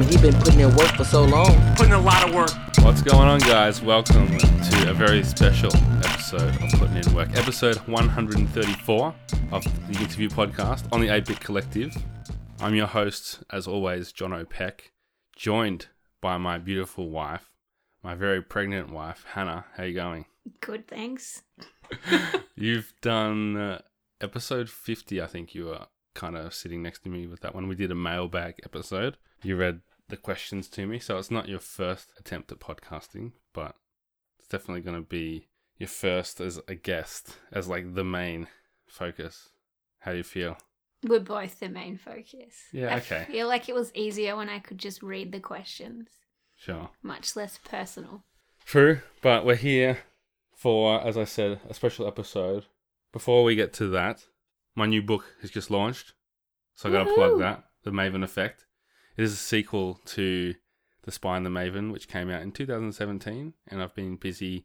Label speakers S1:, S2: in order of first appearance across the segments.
S1: mean, he been putting in work for so long.
S2: Putting a lot of work.
S3: What's going on, guys? Welcome to a very special episode of Putting In Work, episode 134 of the interview podcast on the 8 Bit Collective. I'm your host, as always, Jono Peck, joined by my beautiful wife, my very pregnant wife, Hannah. How you going?
S4: Good, thanks.
S3: You've done uh, episode 50, I think you were kind of sitting next to me with that one. We did a mailbag episode. You read the questions to me, so it's not your first attempt at podcasting, but it's definitely going to be your first as a guest, as like the main focus. How do you feel?
S4: We're both the main focus.
S3: Yeah, okay.
S4: I feel like it was easier when I could just read the questions.
S3: Sure.
S4: Much less personal.
S3: True, but we're here for, as I said, a special episode. Before we get to that, my new book has just launched, so I got to plug that, The Maven Effect. It is a sequel to The Spy and the Maven, which came out in 2017, and I've been busy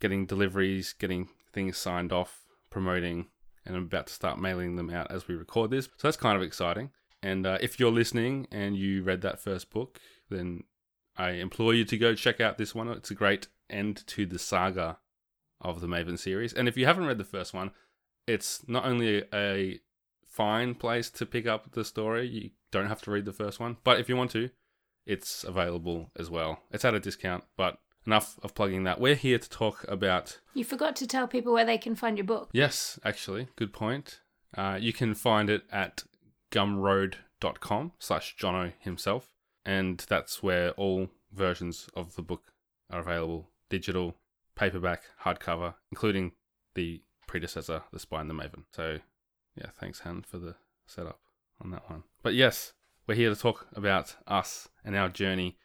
S3: getting deliveries, getting things signed off, promoting, and I'm about to start mailing them out as we record this. So that's kind of exciting. And uh, if you're listening and you read that first book, then I implore you to go check out this one. It's a great end to the saga of the Maven series. And if you haven't read the first one, it's not only a, fine place to pick up the story, you don't have to read the first one, but if you want to, it's available as well. It's at a discount, but enough of plugging that. We're here to talk about
S4: You forgot to tell people where they can find your book.
S3: Yes, actually, good point. Uh, you can find it at gumroad.com slash Jono himself, and that's where all versions of the book are available digital, paperback, hardcover, including the predecessor, The Spy and the Maven. So, yeah, thanks, Han, for the setup on that one. But yes, we're here to talk about us and our journey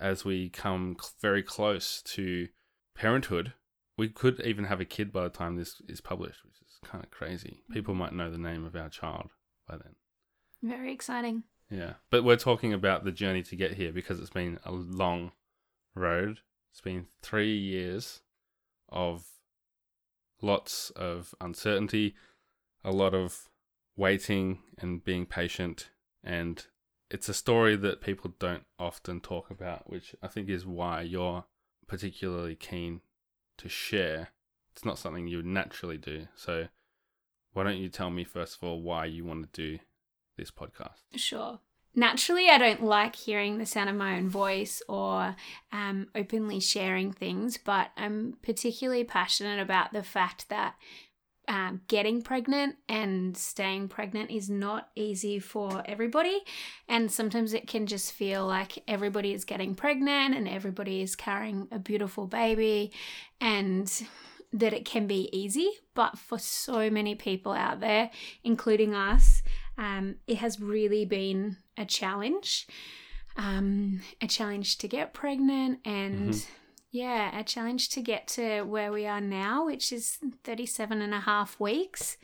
S3: as we come very close to parenthood we could even have a kid by the time this is published, which is kind of crazy. People might know the name of our child by then.
S4: Very exciting.
S3: Yeah. But we're talking about the journey to get here because it's been a long road. It's been three years of lots of uncertainty, a lot of waiting and being patient. And it's a story that people don't often talk about, which I think is why you're particularly keen to share. It's not something you naturally do. So, why don't you tell me, first of all, why you want to do this podcast?
S4: Sure. Naturally, I don't like hearing the sound of my own voice or um, openly sharing things, but I'm particularly passionate about the fact that um, getting pregnant and staying pregnant is not easy for everybody. And sometimes it can just feel like everybody is getting pregnant and everybody is carrying a beautiful baby and that it can be easy. But for so many people out there, including us, um, it has really been a challenge. Um, a challenge to get pregnant and
S3: Mhm.
S4: Yeah, a challenge to get to where we are now, which is 37 and a half weeks.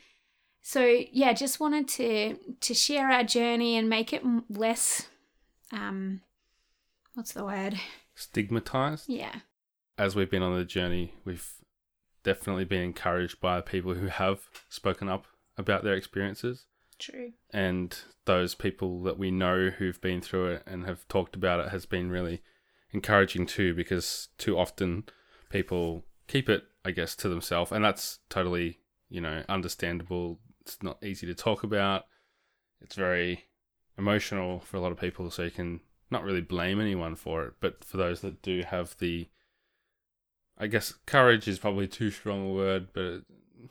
S4: So, yeah, just wanted to to share our journey and make it less um what's the word?
S3: Stigmatized?
S4: Yeah.
S3: As we've been on the journey, we've definitely been encouraged by people who have spoken up about their experiences.
S4: True.
S3: and those people that we know who've been through it and have talked about it has been really encouraging too because too often people keep it i guess to themselves and that's totally you know understandable. It's not easy to talk about. It's very emotional for a lot of people so you can not really blame anyone for it. But for those that do have the i guess courage is probably too strong a word but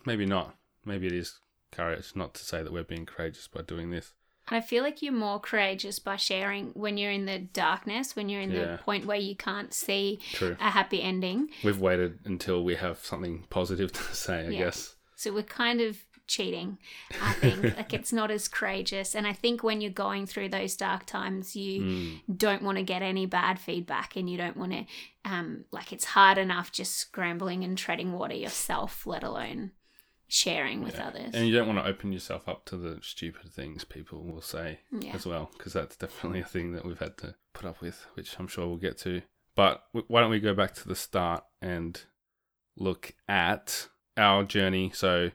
S3: maybe not. Maybe it is courage not to say that we're being courageous by doing this
S4: And I feel like you're more courageous by sharing when you're in the darkness, when you're in
S3: Yeah.
S4: the point where you can't see
S3: True.
S4: a happy ending.
S3: We've waited until we have something positive to say, I
S4: Yeah.
S3: guess.
S4: So we're kind of cheating, I think. like it's not as courageous. And I think when you're going through those dark times, you
S3: Mm,
S4: don't want to get any bad feedback and you don't want to, um, like, it's hard enough just scrambling and treading water yourself, let alone sharing with
S3: yeah.
S4: others.
S3: And you don't want to open yourself up to the stupid things people will say
S4: yeah.
S3: as well, because that's definitely a thing that we've had to put up with, which I'm sure we'll get to. But why don't we go back to the start and look at our journey? So,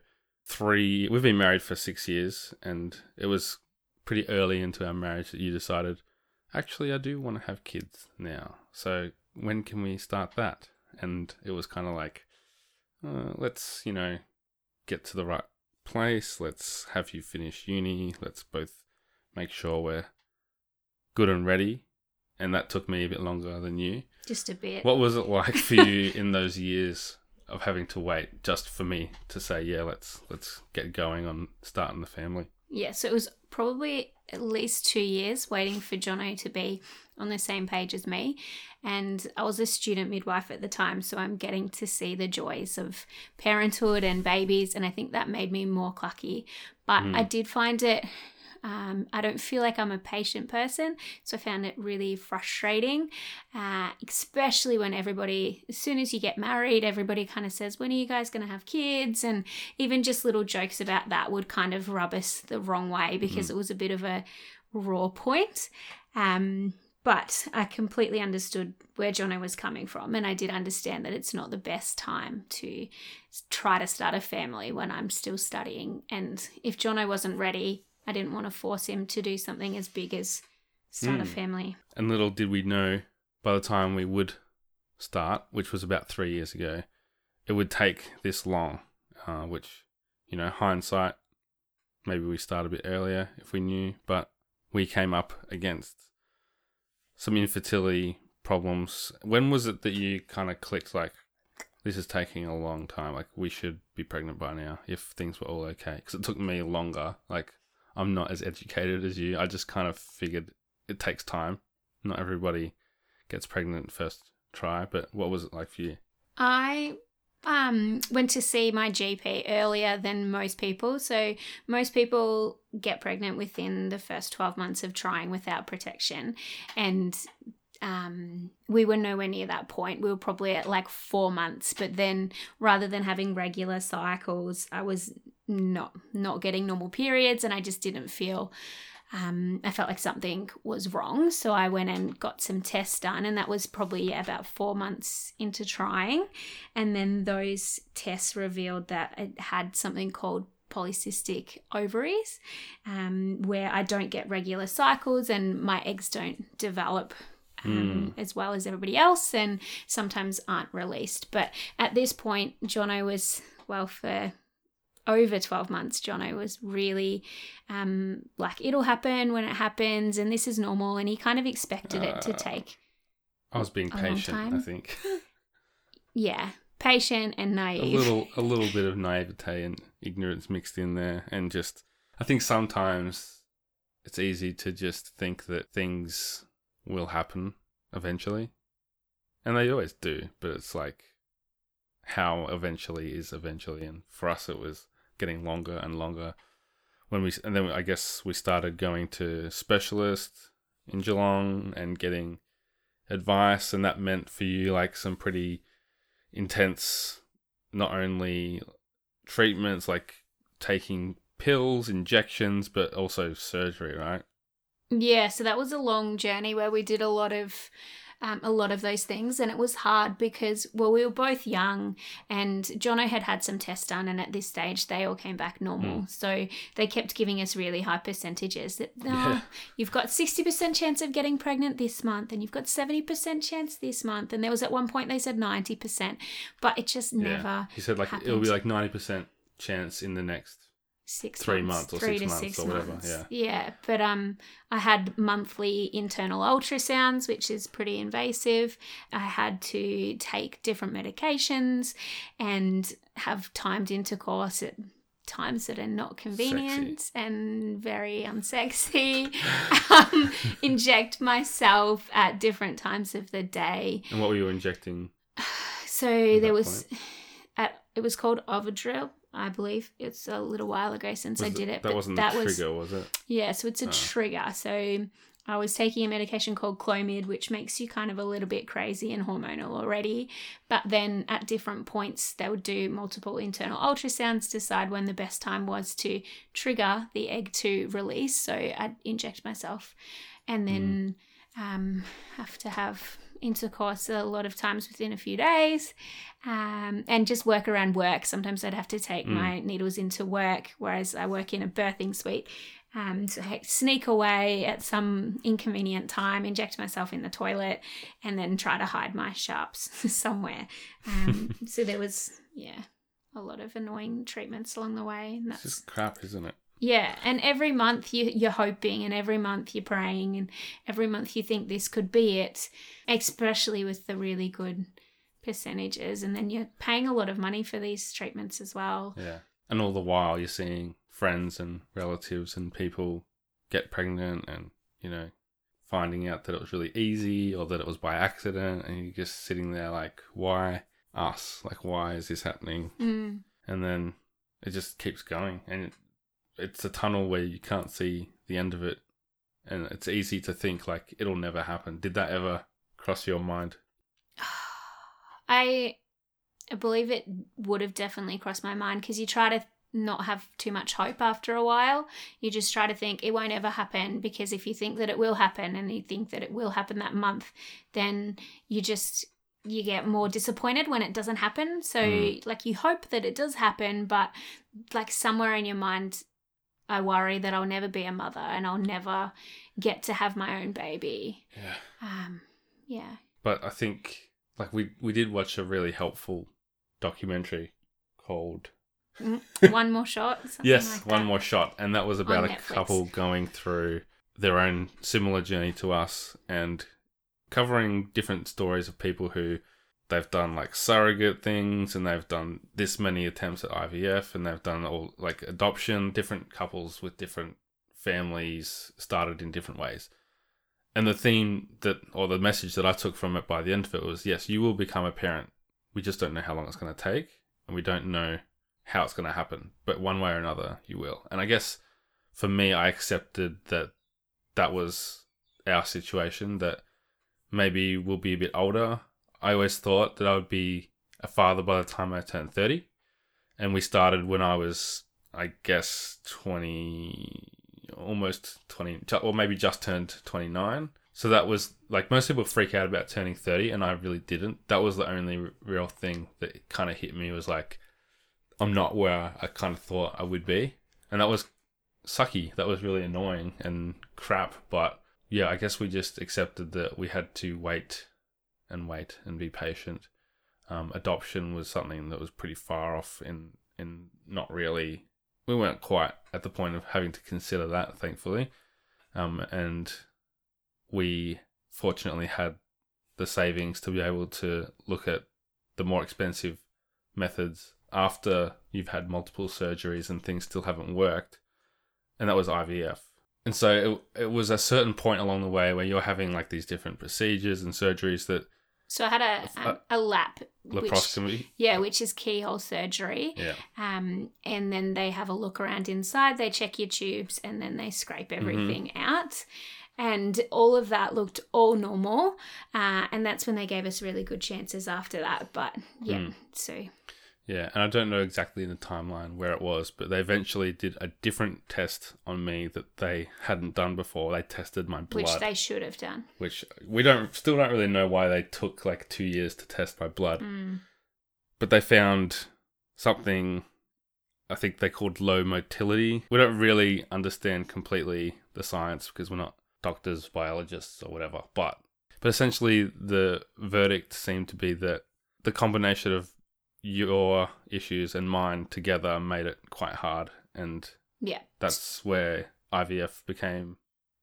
S3: three, we've been married for six years, and it was pretty early into our marriage that you decided, actually, I do want to have kids now. So when can we start that? And it was kind of like, uh, let's, you know, get to the right place. Let's have you finish uni. Let's both make sure we're good and ready. And that took me a bit longer than you.
S4: Just a bit.
S3: What was it like for you in those years of having to wait just for me to say, yeah, let's let's get going on starting the family?
S4: Yeah, so it was probably at least two years waiting for Jono to be on the same page as me. And I was a student midwife at the time, so I'm getting to see the joys of parenthood and babies. And I think that made me more clucky. But I hmm. did find it. Um, I don't feel like I'm a patient person, so I found it really frustrating, uh, especially when everybody, as soon as you get married, everybody kind of says, When are you guys going to have kids? And even just little jokes about that would kind of rub us the wrong way because it was a bit of a raw point. Um, but I completely understood where Jono was coming from, and I did understand that it's not the best time to try to start a family when I'm still studying. And if Jono wasn't ready, I didn't want to force him to do something as big as start a
S3: Mm.
S4: family.
S3: And little did we know by the time we would start, which was about three years ago, it would take this long. Uh, which, you know, hindsight, maybe we started a bit earlier if we knew, but we came up against some infertility problems. When was it that you kind of clicked like, this is taking a long time. Like we should be pregnant by now if things were all okay. Because it took me longer. Like I'm not as educated as you. I just kind of figured it takes time. Not everybody gets pregnant first try. But what was it like for you?
S4: I um went to see my GP earlier than most people. So most people get pregnant within the first 12 months of trying without protection and um, we were nowhere near that point. We were probably at like four months, but then rather than having regular cycles, I was not not getting normal periods, and I just didn't feel. Um, I felt like something was wrong, so I went and got some tests done, and that was probably yeah, about four months into trying, and then those tests revealed that I had something called polycystic ovaries, um, where I don't get regular cycles and my eggs don't develop um, as well as everybody else and sometimes aren't released. But at this point, Jono was, well, for over 12 months, Jono was really um, like, it'll happen when it happens and this is normal. And he kind of expected it to
S3: Uh,
S4: take,
S3: I was being patient. I think
S4: yeah, patient and naive.
S3: a little a little bit of naivete and ignorance mixed in there, and just I think sometimes it's easy to just think that things will happen eventually, and they always do. But it's like how eventually is eventually, and for us it was getting longer and longer. When we and then I guess we started going to specialists in Geelong and getting advice, and that meant for you like some pretty intense, not only treatments like taking pills, injections, but also surgery, right?
S4: Yeah, so that was a long journey where we did a lot of um, a lot of those things, and it was hard because well, we were both young, and Jono had had some tests done, and at this stage they all came back normal. So they kept giving us really high percentages that "Oh,
S3: Yeah.
S4: you've got sixty percent chance of getting pregnant this month, and you've got seventy percent chance this month, and there was at one point they said ninety percent, but it just never.
S3: He said like it'll be like ninety percent chance in the next.
S4: Six
S3: three
S4: months,
S3: months or
S4: three
S3: six
S4: to
S3: months
S4: six
S3: or whatever,
S4: months.
S3: yeah.
S4: yeah. But um, I had monthly internal ultrasounds, which is pretty invasive. I had to take different medications and have timed intercourse at times that are not convenient and very unsexy. um, inject myself at different times of the day.
S3: And what were you injecting?
S4: So there was at it was called Ovidrel, I believe. It's a little while ago since I did it.
S3: That
S4: but
S3: wasn't
S4: that
S3: the
S4: was
S3: trigger, was it?
S4: yeah, so it's a
S3: Oh.
S4: trigger. So I was taking a medication called Clomid, which makes you kind of a little bit crazy and hormonal already. But then at different points, they would do multiple internal ultrasounds, decide when the best time was to trigger the egg to release. So I'd inject myself and then um, have to have intercourse a lot of times within a few days um, and just work around work. Sometimes I'd have to take
S3: Mm.
S4: my needles into work, whereas I work in a birthing suite Um, so I sneak away at some inconvenient time, inject myself in the toilet, and then try to hide my sharps somewhere. Um, so there was, yeah, a lot of annoying treatments along the way. And
S3: It's
S4: that's
S3: just crap, isn't it?
S4: Yeah, and every month you, you're hoping, and every month you're praying, and every month you think this could be it, especially with the really good percentages. And then you're paying a lot of money for these treatments as well.
S3: Yeah. And all the while you're seeing friends and relatives and people get pregnant and, you know, finding out that it was really easy or that it was by accident and you're just sitting there like, why us? Like why is this happening?
S4: Mm.
S3: And then it just keeps going and it, it's a tunnel where you can't see the end of it and it's easy to think like it'll never happen. Did that ever cross your mind?
S4: I I believe it would have definitely crossed my mind because you try to not have too much hope after a while. You just try to think it won't ever happen because if you think that it will happen and you think that it will happen that month, then you just you get more disappointed when it doesn't happen. So
S3: Mm.
S4: like you hope that it does happen, but like somewhere in your mind I worry that I'll never be a mother and I'll never get to have my own baby.
S3: Yeah.
S4: Um yeah.
S3: But I think like we we did watch a really helpful documentary called
S4: one more shot.
S3: Yes,
S4: like
S3: One. More Shot, and that was about a
S4: Netflix.
S3: couple going through their own similar journey to us and covering different stories of people who they've done like surrogate things and they've done this many attempts at IVF and they've done all like adoption, different couples with different families started in different ways. And the theme that, or the message that I took from it by the end of it was yes, you will become a parent. We just don't know how long it's going to take, and we don't know how it's going to happen. But one way or another, you will. And I guess for me, I accepted that that was our situation, that maybe we'll be a bit older. I always thought that I would be a father by the time I turned 30. And we started when I was, I guess, 20, almost 20, or maybe just turned 29. So that was like most people freak out about turning 30, and I really didn't. That was the only real thing that kind of hit me was like, I'm not where I kind of thought I would be. And that was sucky. That was really annoying and crap. But yeah, I guess we just accepted that we had to wait and wait and be patient. Um, adoption was something that was pretty far off in, in not really, we weren't quite at the point of having to consider that, thankfully. Um, and we fortunately had the savings to be able to look at the more expensive methods after you've had multiple surgeries and things still haven't worked, and that was IVF. And so it, it was a certain point along the way where you're having like these different procedures and surgeries that
S4: So I had a
S3: Uh,
S4: a, lap, which,
S3: laparoscopy.
S4: yeah, which is keyhole surgery.
S3: Yeah.
S4: Um, and then they have a look around inside. They check your tubes, and then they scrape
S3: Mm-hmm.
S4: everything out. And all of that looked all normal. Uh, and that's when they gave us really good chances after that. But yeah,
S3: Mm.
S4: so
S3: Yeah, and I don't know exactly in the timeline where it was, but they eventually did a different test on me that they hadn't done before. They tested my blood,
S4: which they should have done.
S3: which we don't still don't really know why they took like two years to test my blood.
S4: Mm.
S3: but they found something I think they called low motility. We don't really understand completely the science because we're not doctors, biologists, or whatever. But but essentially, the verdict seemed to be that the combination of your issues and mine together made it quite hard, and
S4: Yeah.
S3: that's where IVF became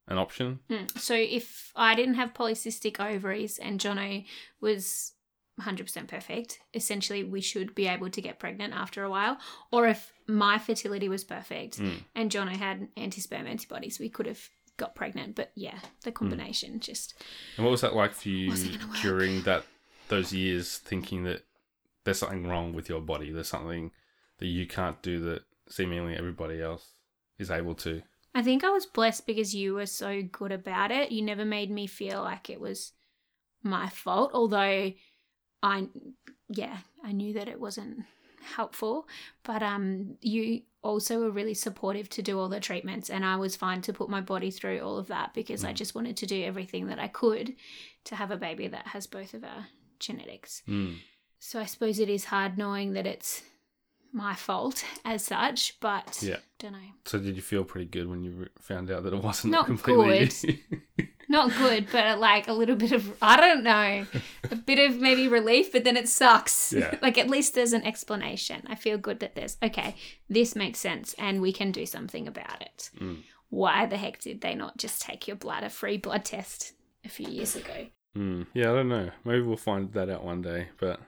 S3: an option.
S4: Mm. So if I didn't have polycystic ovaries and Jono was 100% perfect, essentially we should be able to get pregnant after a while. Or if my fertility was perfect
S3: Mm.
S4: and Jono had anti-sperm antibodies, we could have got pregnant. But yeah, the combination just
S3: And what was that like for you
S4: Wasn't gonna work.
S3: during that those years, thinking that there's something wrong with your body, there's something that you can't do that seemingly everybody else is able to?
S4: I think I was blessed because you were so good about it. You never made me feel like it was my fault, although I yeah, I knew that it wasn't helpful, but um you also were really supportive to do all the treatments and I was fine to put my body through all of that because I
S3: Mm.
S4: just wanted to do everything that I could to have a baby that has both of our genetics.
S3: Mm.
S4: So I suppose it is hard knowing that it's my fault as such, but
S3: Yeah.
S4: don't know.
S3: So did you feel pretty good when you found out that it wasn't
S4: Not
S3: completely
S4: good. Not good, but like a little bit of I don't know, a bit of maybe relief, but then it sucks.
S3: Yeah.
S4: like at least there's an explanation. I feel good that there's okay, this makes sense, and we can do something about it.
S3: Mm.
S4: Why the heck did they not just take your blood, a free blood test, a few years ago?
S3: Mm, yeah, I don't know. Maybe we'll find that out one day, but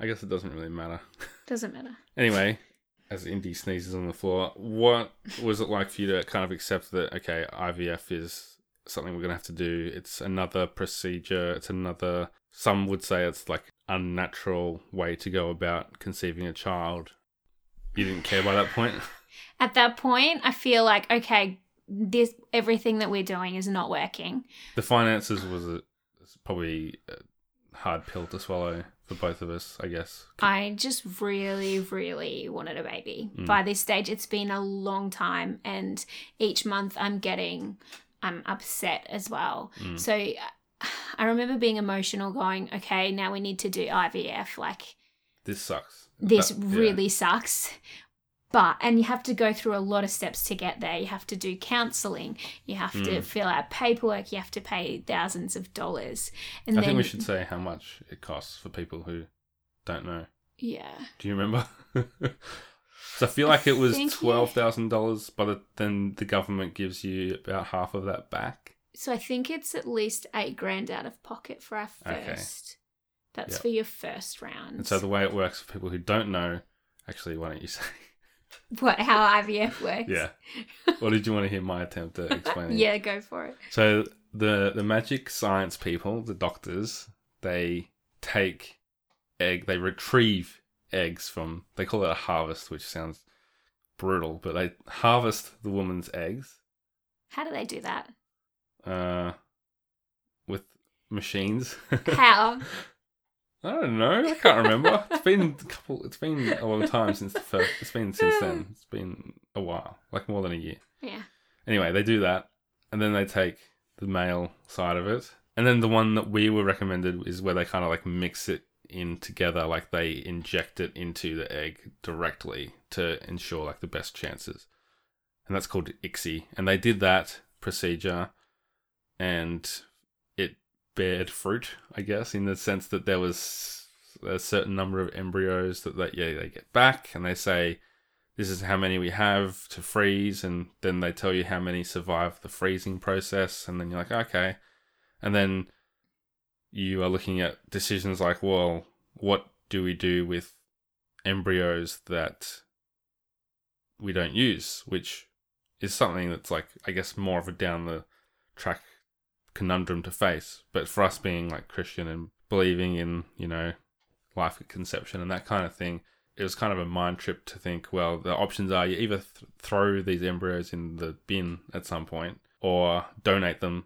S3: I guess it doesn't really matter.
S4: Doesn't matter.
S3: Anyway, as Indy sneezes on the floor, what was it like for you to kind of accept that, okay, IVF is something we're going to have to do? It's another procedure. It's another, some would say it's like unnatural way to go about conceiving a child. You didn't care by that point?
S4: At that point, I feel like okay, this everything that we're doing is not working.
S3: The finances was a, was probably a hard pill to swallow for both of us, I guess.
S4: I just really, really wanted a baby. Mm. By this stage, it's been a long time, and each month I'm getting, I'm upset as well. Mm. So I remember being emotional, going, okay, now we need to do IVF. Like,
S3: This sucks.
S4: this
S3: That- yeah.
S4: really sucks. But, and you have to go through a lot of steps to get there. You have to do counseling, you have
S3: Hmm.
S4: to fill out paperwork, you have to pay thousands of dollars. And
S3: I
S4: then,
S3: think we should say how much it costs for people who don't know.
S4: yeah.
S3: Do you remember? so I feel like it was twelve thousand dollars, but then the government gives you about half of that back.
S4: So I think it's at least eight grand out of pocket for our first Okay. That's
S3: Yep.
S4: for your first round.
S3: And so the way it works for people who don't know, actually, why don't you say?
S4: What how IVF works?
S3: yeah. Or did you want to hear my attempt at explaining? it?
S4: yeah, go for it.
S3: So the the magic science people, the doctors, they take egg, they retrieve eggs from. They call it a harvest, which sounds brutal, but they harvest the woman's eggs
S4: How do they do that?
S3: uh, with machines.
S4: How?
S3: I don't know. I can't remember. it's been a couple. It's been a long time since the first. It's been since then. It's been a while, like more than a year.
S4: yeah.
S3: Anyway, they do that, and then they take the male side of it, and then the one that we were recommended is where they kind of like mix it in together, like they inject it into the egg directly to ensure like the best chances, and that's called ICSI. And they did that procedure, and bared fruit, I guess, in the sense that there was a certain number of embryos that, that yeah they get back, and they say this is how many we have to freeze, and then they tell you how many survive the freezing process, and then you're like, okay, and then you are looking at decisions like, well, what do we do with embryos that we don't use, which is something that's like, I guess, more of a down the track conundrum to face. But for us being like Christian and believing in, you know, life at conception and that kind of thing, it was kind of a mind trip to think, well, the options are you either th- throw these embryos in the bin at some point or donate them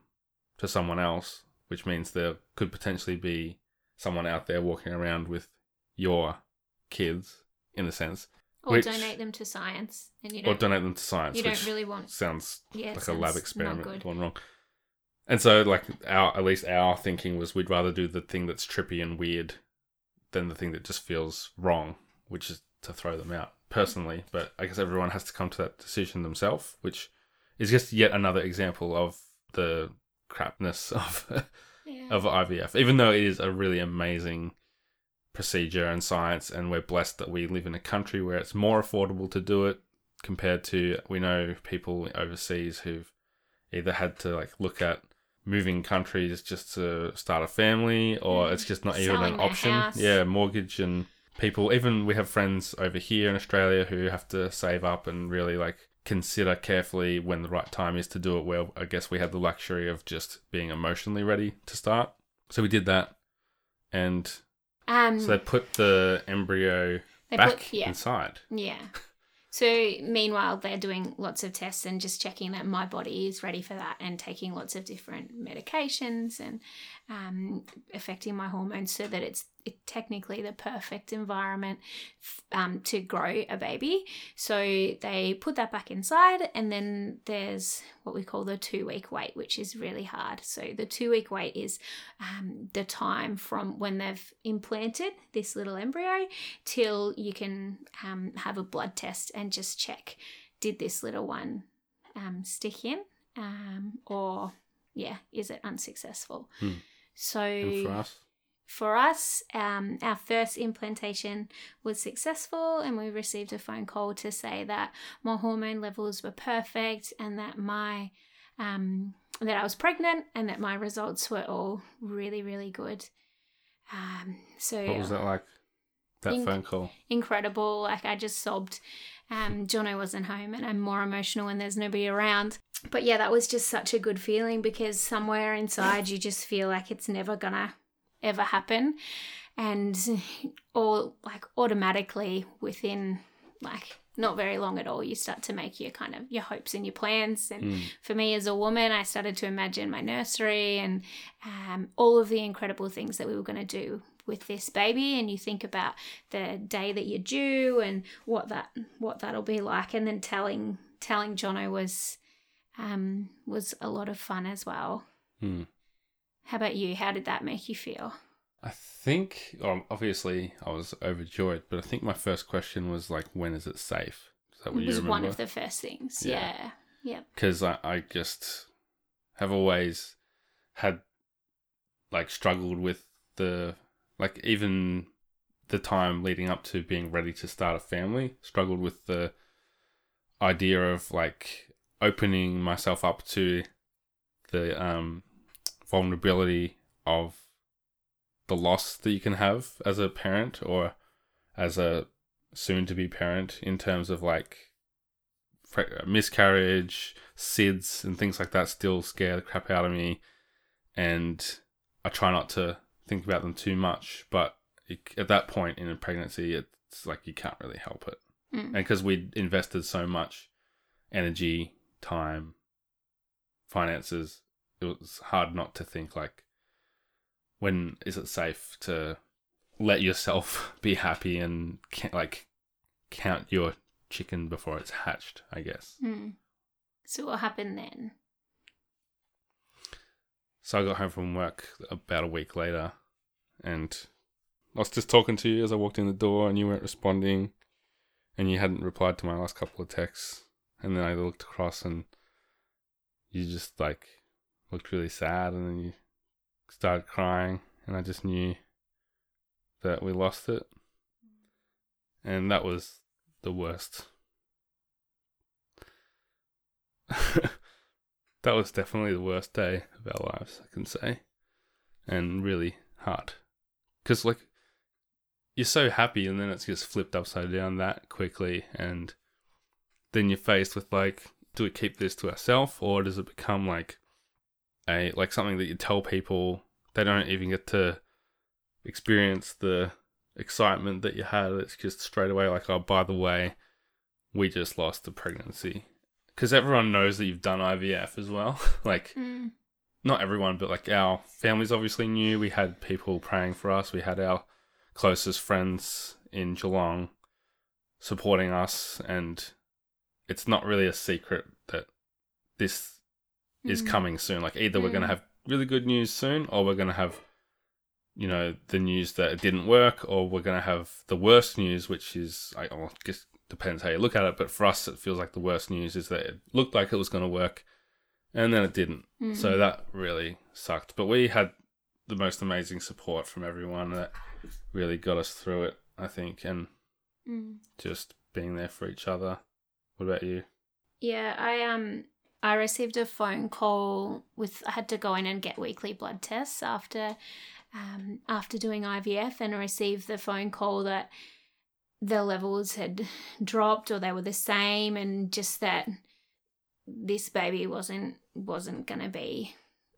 S3: to someone else, which means there could potentially be someone out there walking around with your kids, in a sense,
S4: Or
S3: Which-
S4: donate them to science, and you
S3: or
S4: don't.
S3: or donate them to science,
S4: you don't really want.
S3: sounds
S4: Yeah,
S3: like a lab experiment gone wrong. And so, like our at least our thinking was we'd rather do the thing that's trippy and weird than the thing that just feels wrong, which is to throw them out personally. But I guess everyone has to come to that decision themselves, which is just yet another example of the crapness of
S4: Yeah.
S3: of IVF. Even though it is a really amazing procedure and science, and we're blessed that we live in a country where it's more affordable to do it compared to we know people overseas who've either had to like look at moving countries just to start a family or
S4: Mm.
S3: it's just not even
S4: Selling
S3: an option
S4: house.
S3: yeah mortgage and people even we have friends over here in australia who have to save up and really like consider carefully when the right time is to do it Well, i guess we have the luxury of just being emotionally ready to start so we did that and
S4: Um.
S3: so they put the embryo back
S4: put yeah.
S3: inside
S4: Yeah. So meanwhile, they're doing lots of tests and just checking that my body is ready for that, and taking lots of different medications and um, affecting my hormones so that it's it, technically the perfect environment um, to grow a baby. So they put that back inside, and then there's what we call the two week wait, which is really hard. So the two week wait is um, the time from when they've implanted this little embryo till you can um, have a blood test and just check did this little one um, stick in um, or yeah, is it unsuccessful?
S3: Hmm.
S4: So
S3: for us,
S4: um, our first implantation was successful, and we received a phone call to say that my hormone levels were perfect and that my um, that I was pregnant and that my results were all really, really good. Um, so
S3: what was that like? That phone call.
S4: incredible. Like I just sobbed. Um, Jono wasn't home, and I'm more emotional when there's nobody around. But yeah, that was just such a good feeling because somewhere inside you just feel like it's never gonna ever happen, and all like automatically within like not very long at all, you start to make your kind of your hopes and your plans. And
S3: Mm.
S4: for me as a woman, I started to imagine my nursery and um, all of the incredible things that we were going to do with this baby. And you think about the day that you're due and what that what that'll be like. And then telling telling Jono was um, was a lot of fun as well.
S3: Hmm.
S4: How about you? How did that make you feel?
S3: I think, well, obviously, I was overjoyed, but I think my first question was like, when is it safe? Is
S4: It was one of the first things.
S3: Yeah.
S4: Yeah. Yeah.
S3: because I, I just have always had like struggled with the like even the time leading up to being ready to start a family struggled with the idea of like opening myself up to the um vulnerability of the loss that you can have as a parent or as a soon to be parent in terms of like miscarriage, SIDS, and things like that still scare the crap out of me. And I try not to think about them too much. But it, at that point in a pregnancy, it's like you can't really help it.
S4: Mm.
S3: And because we invested so much energy, time, finances, it was hard not to think like, when is it safe to let yourself be happy and ca- like count your chicken before it's hatched? I guess.
S4: Hmm. So what happened then?
S3: So I got home from work about a week later, and I was just talking to you as I walked in the door, and you weren't responding, and you hadn't replied to my last couple of texts. And then I looked across, and you just like looked really sad, and then you started crying, and I just knew that we lost it, and that was the worst. that was definitely the worst day of our lives, I can say, and really hard. Because like you're so happy, and then it's just flipped upside down that quickly, and then you're faced with like, do we keep this to ourselves, or does it become like a like something that you tell people they don't even get to experience the excitement that you had? It's just straight away like, oh, by the way, we just lost the pregnancy because everyone knows that you've done IVF as well. like,
S4: Hmm.
S3: not everyone, but like our families obviously knew. We had people praying for us. We had our closest friends in Geelong supporting us, and it's not really a secret that this is
S4: Mm.
S3: coming soon. Like, either we're going to
S4: Mm.
S3: have really good news soon, or we're going to have, you know, the news that it didn't work, or we're going to have the worst news, which is, I guess depends how you look at it. But for us, it feels like the worst news is that it looked like it was going to work, and then it didn't.
S4: Mm.
S3: So that really sucked. But we had the most amazing support from everyone that really got us through it, I think, and
S4: Mm.
S3: just being there for each other. What about you?
S4: Yeah, I um I received a phone call with I had to go in and get weekly blood tests after um after doing IVF and I received the phone call that the levels had dropped or they were the same and just that this baby wasn't wasn't gonna be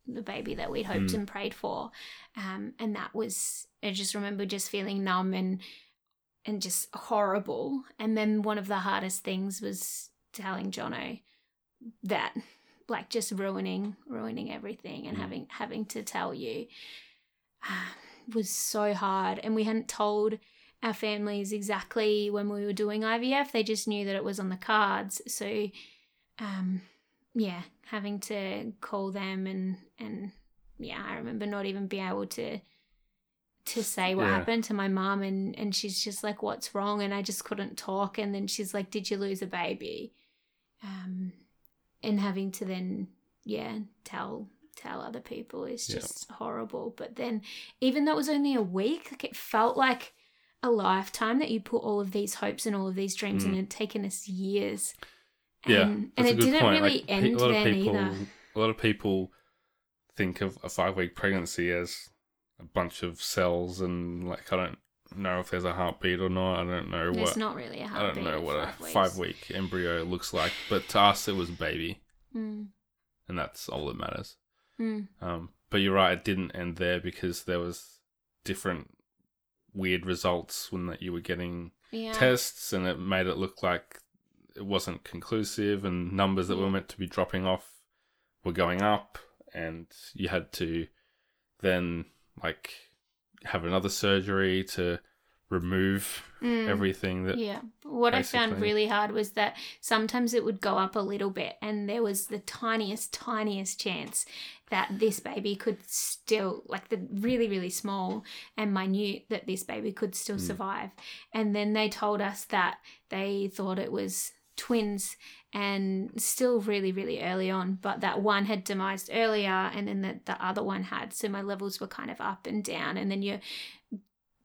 S4: the baby that we'd hoped
S3: Mm.
S4: and prayed for. Um and that was I just remember just feeling numb and and just horrible. And then one of the hardest things was telling Jono that like just ruining ruining everything and
S3: Mm.
S4: having having to tell you um, was so hard. And we hadn't told our families exactly when we were doing IVF. They just knew that it was on the cards. So, um, yeah, having to call them and and yeah, I remember not even being able to to say what
S3: Yeah.
S4: happened to my mom and and she's just like what's wrong and I just couldn't talk and then she's like did you lose a baby um and having to then yeah tell tell other people is
S3: Yeah.
S4: just horrible but then even though it was only a week like it felt like a lifetime that you put all of these hopes and all of these dreams
S3: Mm.
S4: and it had taken us years
S3: Yeah,
S4: and, and
S3: that's a
S4: it didn't
S3: point.
S4: really
S3: Like,
S4: end
S3: a lot of
S4: then
S3: people,
S4: either
S3: A lot of people think of a five week pregnancy as a bunch of cells, and like I don't know if there's a heartbeat or not. I don't know what
S4: not really a
S3: I
S4: heartbeat
S3: don't know
S4: at
S3: what a
S4: five
S3: five week embryo looks like, but to us it was baby,
S4: Mm,
S3: and that's all that matters.
S4: mm,
S3: Um, but you're right, it didn't end there because there was different weird results when that you were getting
S4: yeah.
S3: tests, and it made it look like it wasn't conclusive, and numbers that were meant to be dropping off were going up, and you had to then like have another surgery to remove
S4: Mm.
S3: everything that
S4: Yeah. What I found really hard was that sometimes it would go up a little bit, and there was the tiniest, tiniest chance that this baby could still, like the really, really small and minute, that this baby could still
S3: Mm.
S4: survive. And then they told us that they thought it was twins and still really, really early on, but that one had demised earlier and then the, the other one had. So my levels were kind of up and down, and then you're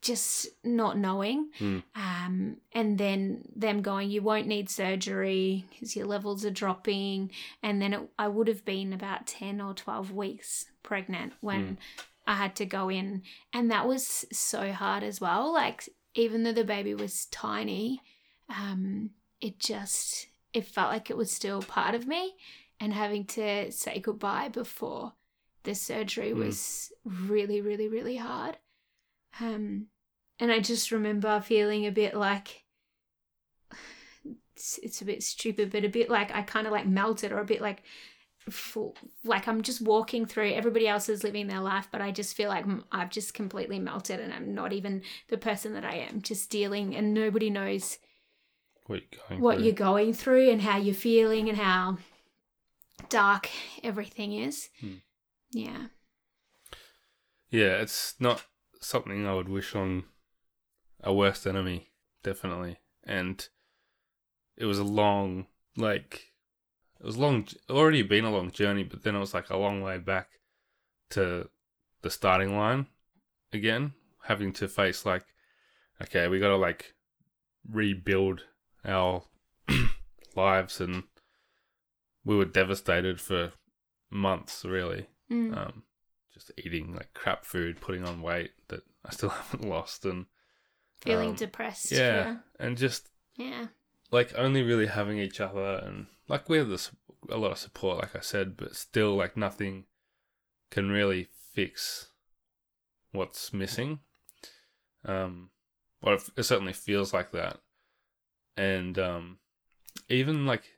S4: just not knowing
S3: Mm.
S4: um, and then them going, you won't need surgery because your levels are dropping. And then it, I would have been about 10 or 12 weeks pregnant when I had to go in. And that was so hard as well. Like, even though the baby was tiny, um, it just, it felt like it was still part of me. And having to say goodbye before the surgery
S3: Mm.
S4: was really, really, really hard. Um, and I just remember feeling a bit like it's, it's a bit stupid, but a bit like I kind of like melted or a bit like full, like I'm just walking through. Everybody else is living their life, but I just feel like I've just completely melted and I'm not even the person that I am. Just dealing, and nobody knows
S3: what you're going
S4: what
S3: through.
S4: you're going through and how you're feeling and how dark everything is.
S3: Hmm.
S4: Yeah.
S3: Yeah, it's not something I would wish on a worst enemy, definitely. And it was a long, like, it was long, already been a long journey, but then it was like a long way back to the starting line again, having to face, like, okay, we gotta, like, rebuild our lives, and we were devastated for months, really
S4: Mm.
S3: um, just eating like crap food, putting on weight that I still haven't lost, and
S4: feeling
S3: um,
S4: depressed.
S3: yeah, and just
S4: Yeah.
S3: like only really having each other, and like we have this a lot of support, like I said, but still like nothing can really fix what's missing. Um, it, it certainly feels like that, and um, even like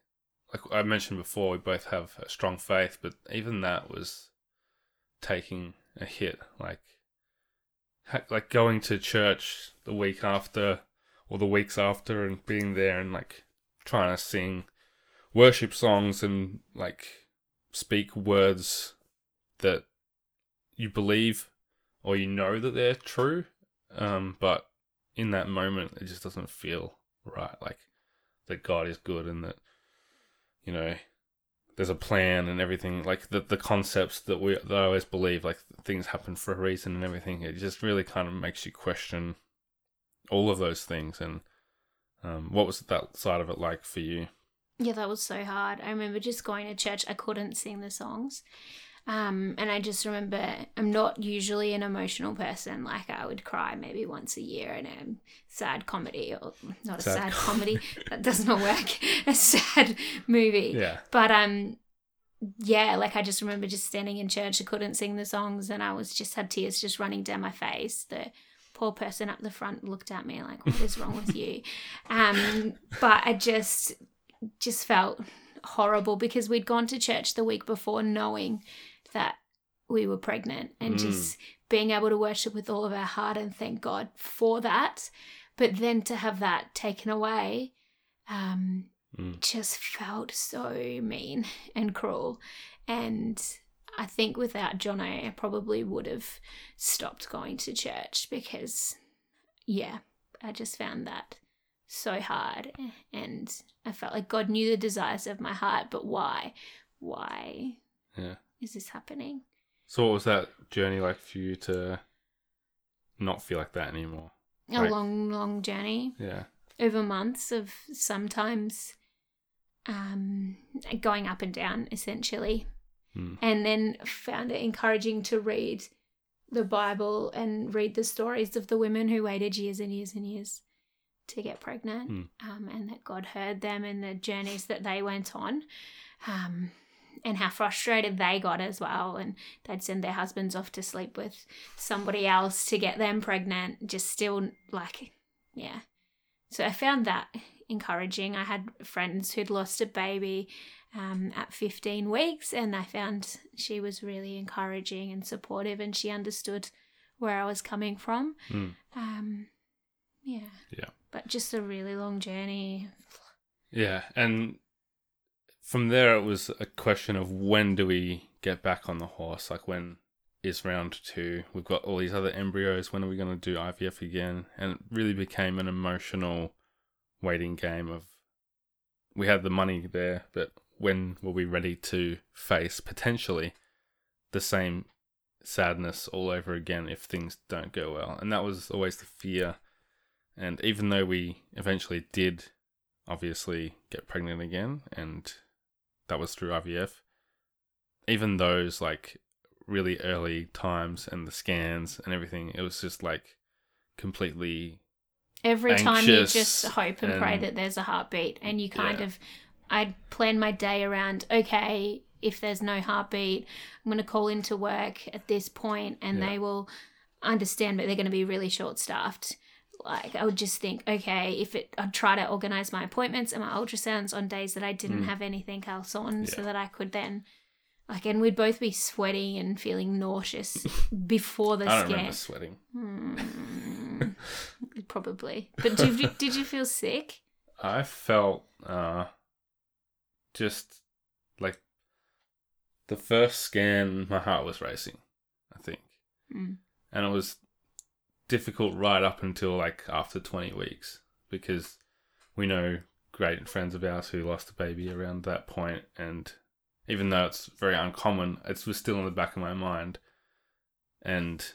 S3: like I mentioned before, we both have a strong faith, but even that was taking a hit. Like, like going to church the week after or the weeks after, and being there and like trying to sing worship songs and like speak words that you believe or you know that they're true, um, but in that moment it just doesn't feel right. Like that God is good and that you know there's a plan and everything like the the concepts that we that I always believe like things happen for a reason and everything it just really kind of makes you question all of those things and um, what was that side of it like for you
S4: Yeah, that was so hard. I remember just going to church. I couldn't sing the songs. Um, and I just remember I'm not usually an emotional person. Like I would cry maybe once a year in a sad comedy or not a
S3: Sad
S4: sad,
S3: comedy.
S4: comedy. that does not work. a sad movie.
S3: yeah
S4: But um yeah, like I just remember just standing in church, I couldn't sing the songs and I was just had tears just running down my face. The poor person up the front looked at me like, What is wrong with you? Um but I just just felt horrible because we'd gone to church the week before knowing that we were pregnant and
S3: Mm.
S4: just being able to worship with all of our heart and thank God for that. But then to have that taken away, um,
S3: Mm.
S4: just felt so mean and cruel. And I think without Jono, I probably would have stopped going to church because, yeah, I just found that so hard. And I felt like God knew the desires of my heart, but why? Why
S3: Yeah.
S4: Is this happening?
S3: So, what was that journey like for you to not feel like that anymore?
S4: A
S3: Right.
S4: long, long journey
S3: Yeah.
S4: over months of sometimes um, going up and down, essentially.
S3: Mm.
S4: and then found it encouraging to read the Bible and read the stories of the women who waited years and years and years to get pregnant,
S3: Hmm.
S4: um, and that God heard them and the journeys that they went on, um, and how frustrated they got as well. And they'd send their husbands off to sleep with somebody else to get them pregnant, just still like, yeah. So I found that encouraging. I had friends who'd lost a baby um, at 15 weeks, and I found she was really encouraging and supportive, and she understood where I was coming from.
S3: Mm.
S4: Um, yeah.
S3: Yeah.
S4: But just a really long journey.
S3: Yeah, and from there it was a question of when do we get back on the horse? Like when is round two? We've got all these other embryos. When are we going to do IVF again? And it really became an emotional waiting game of we had the money there, but when were we ready to face potentially the same sadness all over again if things don't go well? And that was always the fear. And even though we eventually did obviously get pregnant again, and that was through IVF. Even those like really early times and the scans and everything, it was just like completely
S4: Every time you just hope and, pray that there's a heartbeat, and you kind
S3: Yeah.
S4: of, I'd plan my day around, okay, if there's no heartbeat, I'm going to call into work at this point and
S3: Yeah.
S4: they will understand, but they're going to be really short staffed. Like, I would just think, okay, if it, I'd try to organize my appointments and my ultrasounds on days that I didn't
S3: Mm.
S4: have anything else on so that I could then, like, and we'd both be sweating and feeling nauseous before the
S3: I don't
S4: scan.
S3: remember sweating.
S4: Hmm. Probably. But did you, did you feel sick?
S3: I felt uh just like the first scan my heart was racing, I think.
S4: Mm.
S3: and it was difficult right up until like after 20 weeks because we know great friends of ours who lost a baby around that point and even though it's very uncommon it was still in the back of my mind. And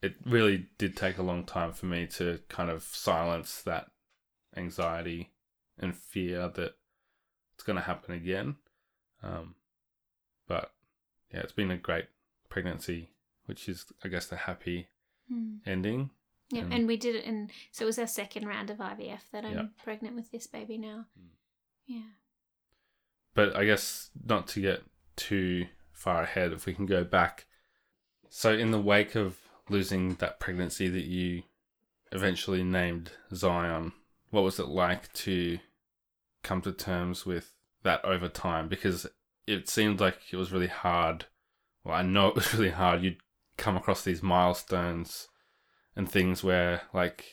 S3: it really did take a long time for me to kind of silence that anxiety and fear that it's going to happen again. Um, but yeah it's been a great pregnancy which is I guess the happy
S4: Mm.
S3: ending.
S4: Yeah,
S3: And-
S4: and we did it, and so it was our second round of IVF that I'm
S3: Yeah.
S4: pregnant with this baby now.
S3: Mm.
S4: Yeah.
S3: But I guess not to get too far ahead, if we can go back. So, in the wake of losing that pregnancy that you eventually named Zion, what was it like to come to terms with that over time? Because it seemed like it was really hard. Well, I know it was really hard. You'd come across these milestones and things where, like,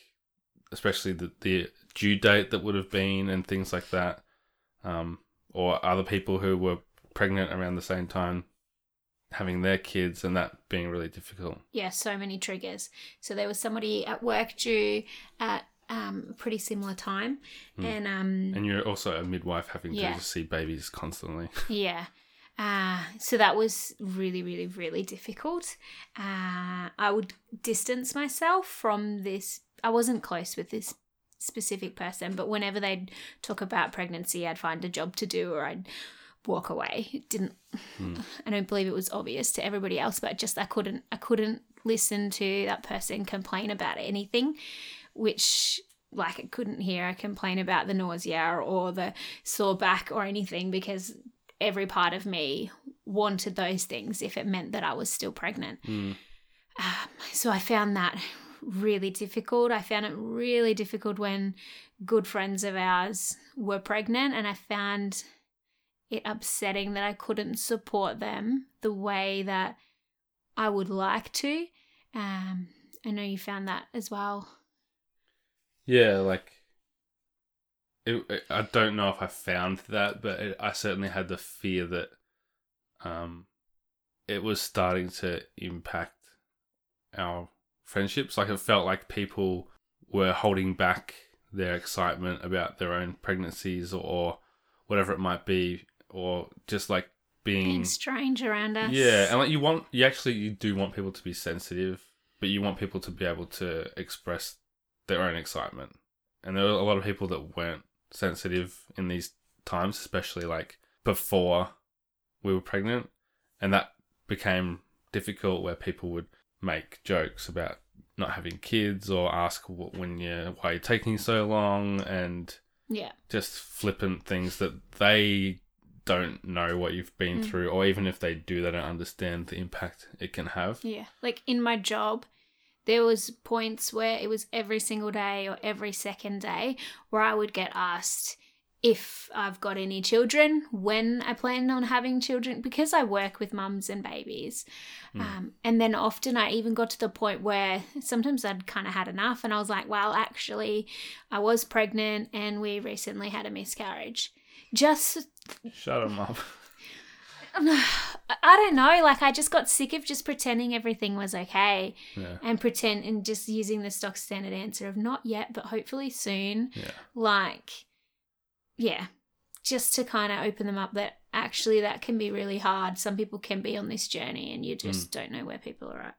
S3: especially the, the due date that would have been and things like that. Um, or other people who were pregnant around the same time having their kids and that being really difficult.
S4: Yeah, so many triggers. So there was somebody at work due at um, pretty similar time,
S3: Mm.
S4: and um,
S3: And you're also a midwife having
S4: Yeah.
S3: to see babies constantly.
S4: Yeah. Uh, so that was really, really, really difficult. Uh, I would distance myself from this. I wasn't close with this specific person, but whenever they'd talk about pregnancy, I'd find a job to do or I'd walk away. It didn't.
S3: Hmm.
S4: I don't believe it was obvious to everybody else, but just I couldn't. I couldn't listen to that person complain about anything, which like I couldn't hear a complain about the nausea or the sore back or anything because every part of me wanted those things if it meant that I was still pregnant.
S3: Mm.
S4: Um, so I found that really difficult. I found it really difficult when good friends of ours were pregnant, and I found it upsetting that I couldn't support them the way that I would like to. Um, I know you found that as well.
S3: Yeah, like it, it- I don't know if I found that, but it, I certainly had the fear that um it was starting to impact our friendships. Like it felt like people were holding back their excitement about their own pregnancies or, whatever it might be, or just like being
S4: Being strange around us.
S3: yeah, and like you want, you actually you do want people to be sensitive, but you want people to be able to express their own excitement. And there were a lot of people that weren't sensitive in these times, especially like before we were pregnant, and that became difficult where people would make jokes about not having kids or ask wh- when you why you're taking so long and
S4: yeah,
S3: just flippant things that they don't know what you've been
S4: Mm.
S3: through, or even if they do, they don't understand the impact it can have.
S4: yeah. Like in my job, there was points where it was every single day or every second day where I would get asked if I've got any children, when I plan on having children, because I work with mums and babies.
S3: Mm.
S4: Um, and then often I even got to the point where sometimes I'd kind of had enough and I was like, well, actually, I was pregnant and we recently had a miscarriage. Just
S3: Shut them up.
S4: I don't know. Like I just got sick of just pretending everything was okay
S3: yeah,
S4: and pretend and just using the stock standard answer of not yet, but hopefully soon.
S3: yeah,
S4: Like, yeah, just to kind of open them up that actually that can be really hard. Some people can be on this journey and you just mm. don't know where people are at.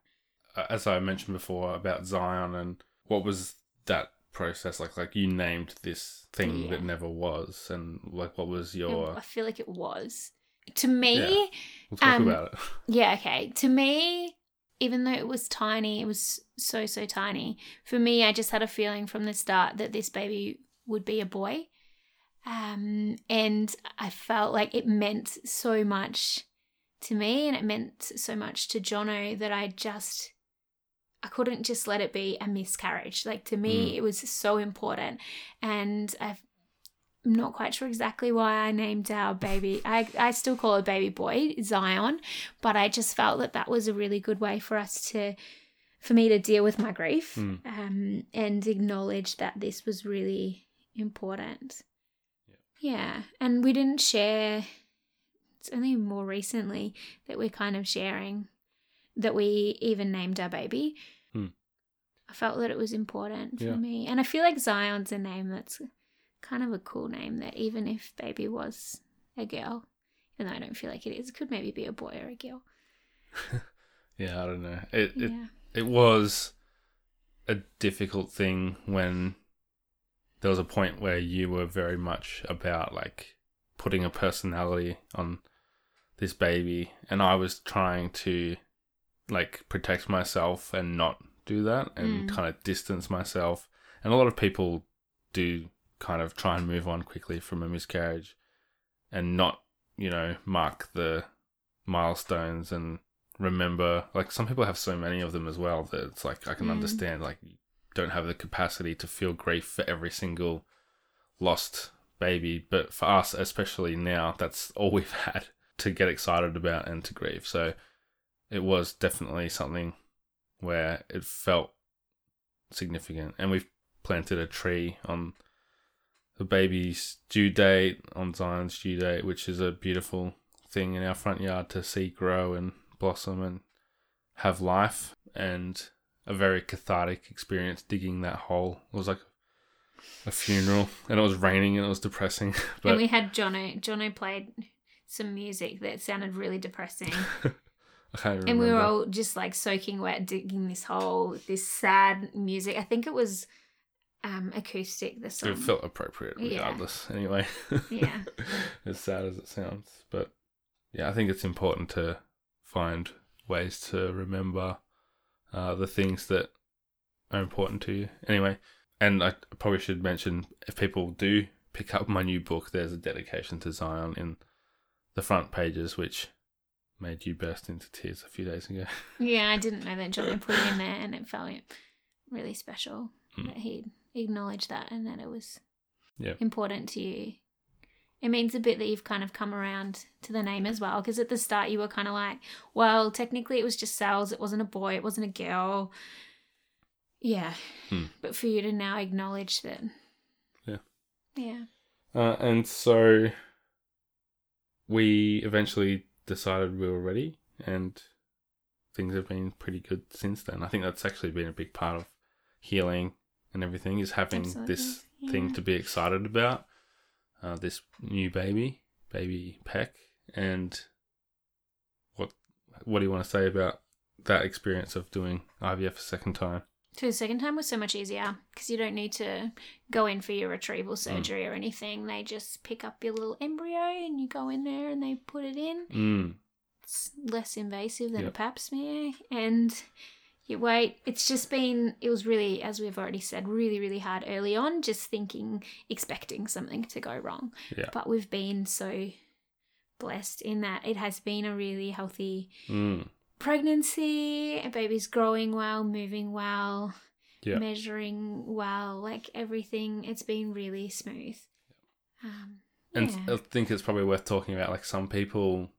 S3: As I mentioned before about Zion and what was that process like? Like you named this thing
S4: Yeah.
S3: that never was, and like what was your?
S4: I feel like it was. To me,
S3: Yeah. We'll talk
S4: um,
S3: about it.
S4: Yeah, okay. To me, even though it was tiny, it was so, so tiny. For me, I just had a feeling from the start that this baby would be a boy. Um, and I felt like it meant so much to me and it meant so much to Jono that I just I couldn't just let it be a miscarriage. Like to me,
S3: Mm.
S4: it was so important. And I've I'm not quite sure exactly why I named our baby. I, I still call it baby boy Zion, but I just felt that that was a really good way for us to, for me to deal with my grief
S3: Mm.
S4: um, and acknowledge that this was really important. Yeah. And we didn't share, it's only more recently that we're kind of sharing that we even named our baby.
S3: Hmm.
S4: I felt that it was important for
S3: Yeah.
S4: me. And I feel like Zion's a name that's kind of a cool name that even if baby was a girl, even though I don't feel like it is, it could maybe be a boy or a girl.
S3: Yeah, I don't know. It it it was a difficult thing when there was a point where you were very much about like putting a personality on this baby and I was trying to like protect myself and not do that and
S4: Mm.
S3: kind of distance myself and a lot of people do kind of try and move on quickly from a miscarriage and not you know mark the milestones and remember like some people have so many of them as well that it's like I can
S4: Mm.
S3: understand like you don't have the capacity to feel grief for every single lost baby. But for us especially now that's all we've had to get excited about and to grieve. So it was definitely something where it felt significant. And we've planted a tree on the baby's due date on Zion's due date which is a beautiful thing in our front yard to see grow and blossom and have life and a very cathartic experience digging that hole. It was like a funeral and it was raining and it was depressing. But
S4: and we had Jono. Jono played some music that sounded really depressing.
S3: I can't even
S4: and we were all just like soaking wet, digging this hole, this sad music. I think it was um acoustic, the song.
S3: it felt appropriate
S4: Yeah.
S3: regardless. Anyway.
S4: Yeah.
S3: as sad as it sounds. But yeah, I think it's important to find ways to remember uh, the things that are important to you. Anyway, and I probably should mention if people do pick up my new book, there's a dedication to Zion in the front pages, which made you burst into tears a few days ago.
S4: Yeah, I didn't know that Jono put it in there and it felt really special
S3: Mm.
S4: that he acknowledged that and that it was
S3: Yeah.
S4: important to you. It means a bit that you've kind of come around to the name as well. Because at the start, you were kind of like, well, technically it was just cells. It wasn't a boy. It wasn't a girl. Yeah.
S3: Hmm.
S4: But for you to now acknowledge that.
S3: Yeah.
S4: Yeah.
S3: Uh, and so we eventually decided we were ready, and things have been pretty good since then. I think that's actually been a big part of healing and everything is having
S4: Absolutely,
S3: this thing to be excited about. Uh, this new baby, baby Peck, and what what do you want to say about that experience of doing IVF a second time?
S4: So the second time was so much easier because you don't need to go in for your retrieval
S3: Mm.
S4: surgery or anything. They just pick up your little embryo and you go in there and they put it in.
S3: Mm.
S4: It's less invasive than a pap smear. And you wait. It's just been, it was really, as we've already said, really, really hard early on, just thinking, expecting something to go wrong.
S3: Yeah.
S4: But we've been so blessed in that it has been a really healthy
S3: Mm.
S4: pregnancy, a baby's growing well, moving well,
S3: Yeah.
S4: measuring well, like everything. It's been really smooth. Um,
S3: And
S4: yeah.
S3: I think it's probably worth talking about like some people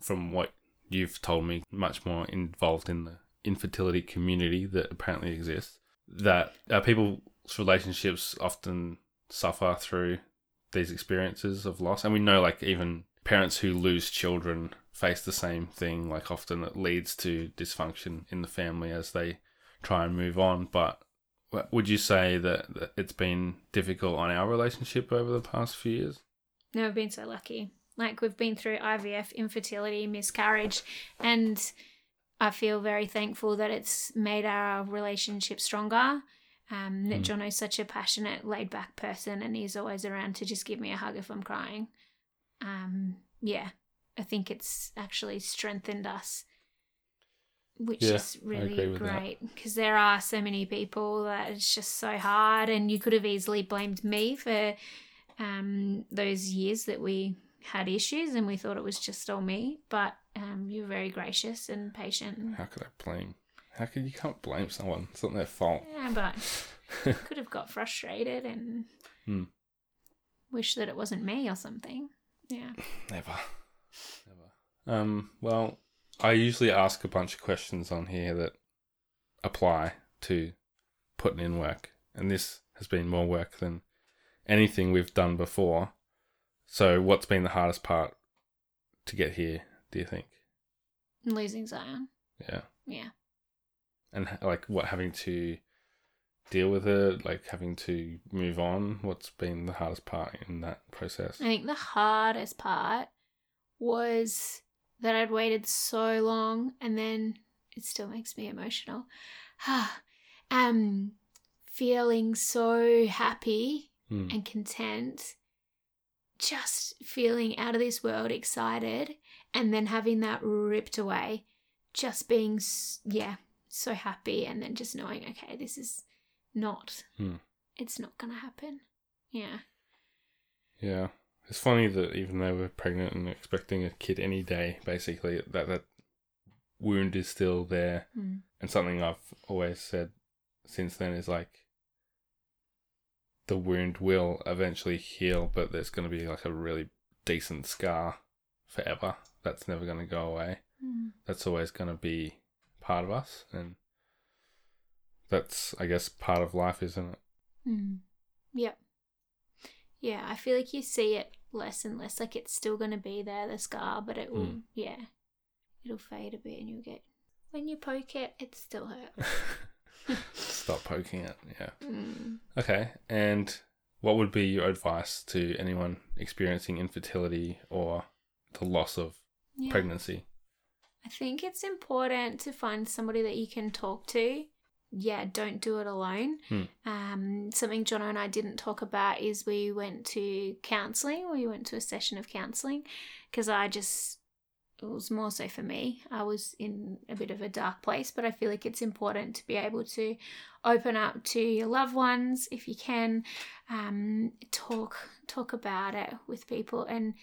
S3: from what you've told me much more involved in the infertility community that apparently exists that people's relationships often suffer through these experiences of loss. And we know like even parents who lose children face the same thing like often it leads to dysfunction in the family as they try and move on. But would you say that that it's been difficult on our relationship over the past few years?
S4: Never been so lucky. Like we've been through IVF, infertility, miscarriage, and I feel very thankful that it's made our relationship stronger. Um, that
S3: Mm.
S4: Jono's such a passionate, laid back person, and he's always around to just give me a hug if I'm crying. Um, yeah, I think it's actually strengthened us, which
S3: Yeah,
S4: is really
S3: agree with that.
S4: great because there are so many people that it's just so hard, and you could have easily blamed me for um, those years that we had issues and we thought it was just all me. But um, you were very gracious and patient.
S3: How could I blame? How could you can't blame someone? It's not their fault.
S4: Yeah, but could have got frustrated and
S3: Hmm.
S4: wish that it wasn't me or something. Yeah.
S3: Never. Never. Um. Well, I usually ask a bunch of questions on here that apply to putting in work, and this has been more work than anything we've done before. So, what's been the hardest part to get here? Do you think?
S4: Losing Zion.
S3: Yeah.
S4: Yeah.
S3: And like, what having to deal with it, like having to move on. What's been the hardest part in that process?
S4: I think the hardest part was that I'd waited so long and then it still makes me emotional. um feeling so happy
S3: Hmm.
S4: and content just feeling out of this world excited and then having that ripped away just being yeah so happy and then just knowing okay this is not
S3: Hmm.
S4: it's not gonna happen yeah
S3: Yeah. It's funny that even though we're pregnant and expecting a kid any day, basically, that that wound is still there.
S4: Mm.
S3: And something I've always said since then is like the wound will eventually heal, but there's going to be like a really decent scar forever. That's never going to go away.
S4: Mm.
S3: That's always going to be part of us. And that's, I guess, part of life, isn't it?
S4: Mm. Yep. Yeah, I feel like you see it less and less. Like it's still going to be there, the scar, but it will,
S3: Mm.
S4: yeah, it'll fade a bit and you'll get, when you poke it, it still hurts.
S3: Stop poking it. Yeah.
S4: Mm.
S3: Okay. And what would be your advice to anyone experiencing infertility or the loss of
S4: Yeah.
S3: pregnancy?
S4: I think it's important to find somebody that you can talk to. Yeah, don't do it alone.
S3: Hmm.
S4: Um, something Jono and I didn't talk about is we went to counselling. We went to a session of counselling because I just it was more so for me. I was in a bit of a dark place, but I feel like it's important to be able to open up to your loved ones if you can. Um, talk talk about it with people and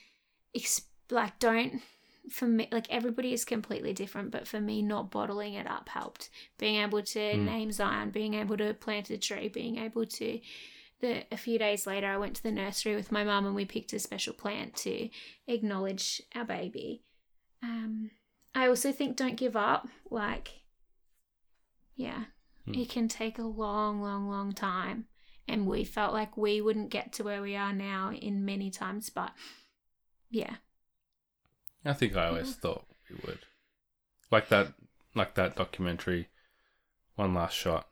S4: ex- like don't for me like everybody is completely different but for me not bottling it up helped being able to
S3: Mm.
S4: name zion being able to plant a tree being able to the a few days later, I went to the nursery with my mum and we picked a special plant to acknowledge our baby. Um, I also think don't give up. Like, yeah,
S3: Hmm.
S4: it can take a long, long, long time. And we felt like we wouldn't get to where we are now in many times, but yeah.
S3: I think I always thought we would. Like that like that documentary, One Last Shot,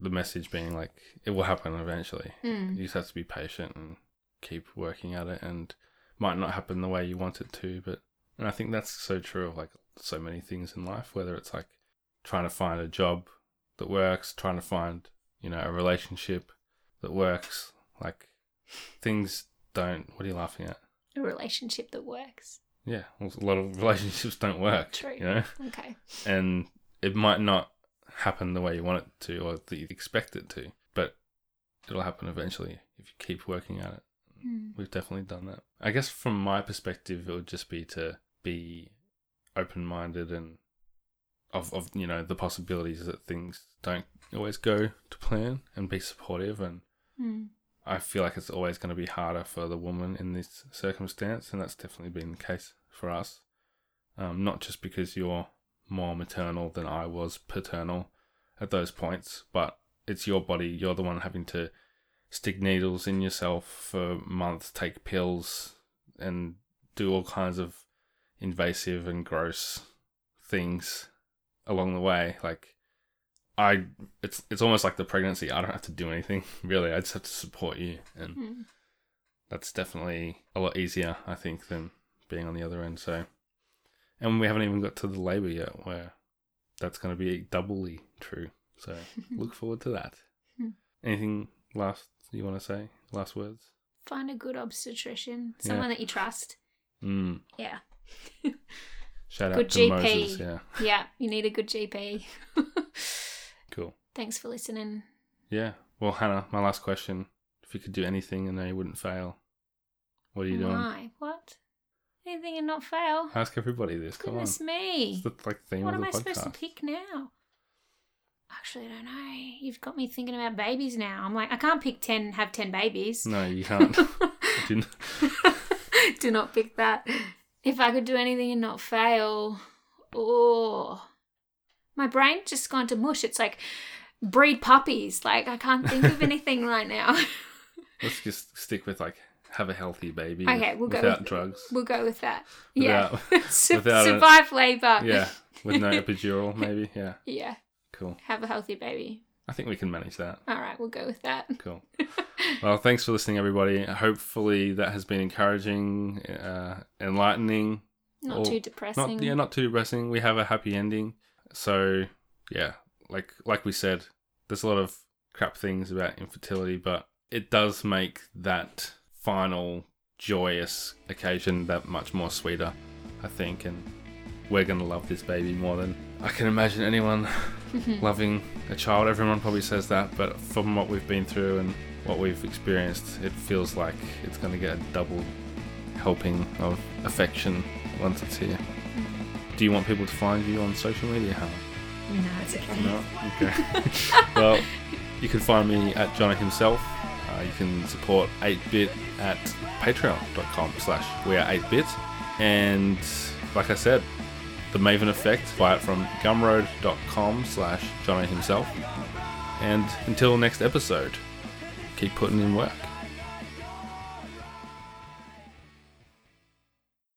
S3: the message being like it will happen eventually.
S4: Mm.
S3: You just have to be patient and keep working at it and might not happen the way you want it to, but and I think that's so true of like so many things in life, whether it's like trying to find a job that works, trying to find, you know, a relationship that works, like things don't what are you laughing at?
S4: A relationship that works.
S3: Yeah, well, a lot of relationships don't work.
S4: True.
S3: You know?
S4: Okay.
S3: and it might not happen the way you want it to or that you expect it to, but it'll happen eventually if you keep working at it.
S4: Mm.
S3: We've definitely done that. I guess from my perspective, it would just be to be open minded and of, of you know the possibilities that things don't always go to plan and be supportive and
S4: Mm.
S3: I feel like it's always going to be harder for the woman in this circumstance, and that's definitely been the case for us. Um, not just because you're more maternal than I was paternal at those points, but it's your body. You're the one having to stick needles in yourself for months, take pills, and do all kinds of invasive and gross things along the way. Like, I it's it's almost like the pregnancy. I don't have to do anything really. I just have to support you, and
S4: Mm.
S3: that's definitely a lot easier, I think, than being on the other end. So, and we haven't even got to the labour yet, where that's going to be doubly true. So, look forward to that.
S4: Hmm.
S3: Anything last you want to say? Last words?
S4: Find a good obstetrician,
S3: Yeah.
S4: someone that you trust.
S3: Mm.
S4: Yeah.
S3: Shout out
S4: Good
S3: to
S4: GP.
S3: Moses. Yeah,
S4: Yeah, you need a good GP.
S3: cool.
S4: Thanks for listening.
S3: Yeah. Well, Hannah, my last question: If you could do anything and you wouldn't fail, what are you doing?
S4: Why? What? Anything and not fail?
S3: Ask everybody this. Come on.
S4: Goodness me.
S3: It's the like theme
S4: What
S3: of
S4: am
S3: the
S4: I supposed to pick now? Actually, I don't know. You've got me thinking about babies now. I'm like, I can't pick 10, have 10 babies.
S3: No, you can't. Do not-
S4: do not pick that. If I could do anything and not fail, oh, my brain just gone to mush. It's like breed puppies. Like I can't think of anything right now.
S3: Let's just stick with like have a healthy baby.
S4: Okay,
S3: with-
S4: we'll go
S3: without
S4: with-
S3: drugs.
S4: We'll go with that.
S3: Without-
S4: yeah, Su-
S3: without a-
S4: survive labor.
S3: Yeah, with no epidural, maybe. Yeah,
S4: yeah.
S3: cool.
S4: Have a healthy baby.
S3: I think we can manage that.
S4: All right, we'll go with that.
S3: Cool. Well, thanks for listening, everybody. Hopefully, that has been encouraging, uh, enlightening.
S4: Not
S3: Or
S4: too depressing.
S3: Not yeah, not too depressing. We have a happy ending. So yeah, like like we said, there's a lot of crap things about infertility, but it does make that final joyous occasion that much more sweeter, I think, and we're gonna love this baby more than I can imagine anyone loving a child. Everyone probably says that, but from what we've been through and what we've experienced, it feels like it's gonna get a double helping of affection once it's here. Do you want people to find you on social media, Hannah?
S4: No, it's okay.
S3: No? Okay. well, you can find me at Jono himself. Uh, you can support 8bit at patreon.com slash we are 8bit. And like I said, the Maven Effect, buy it from gumroad.com slash Jono himself. And until next episode, keep putting in work.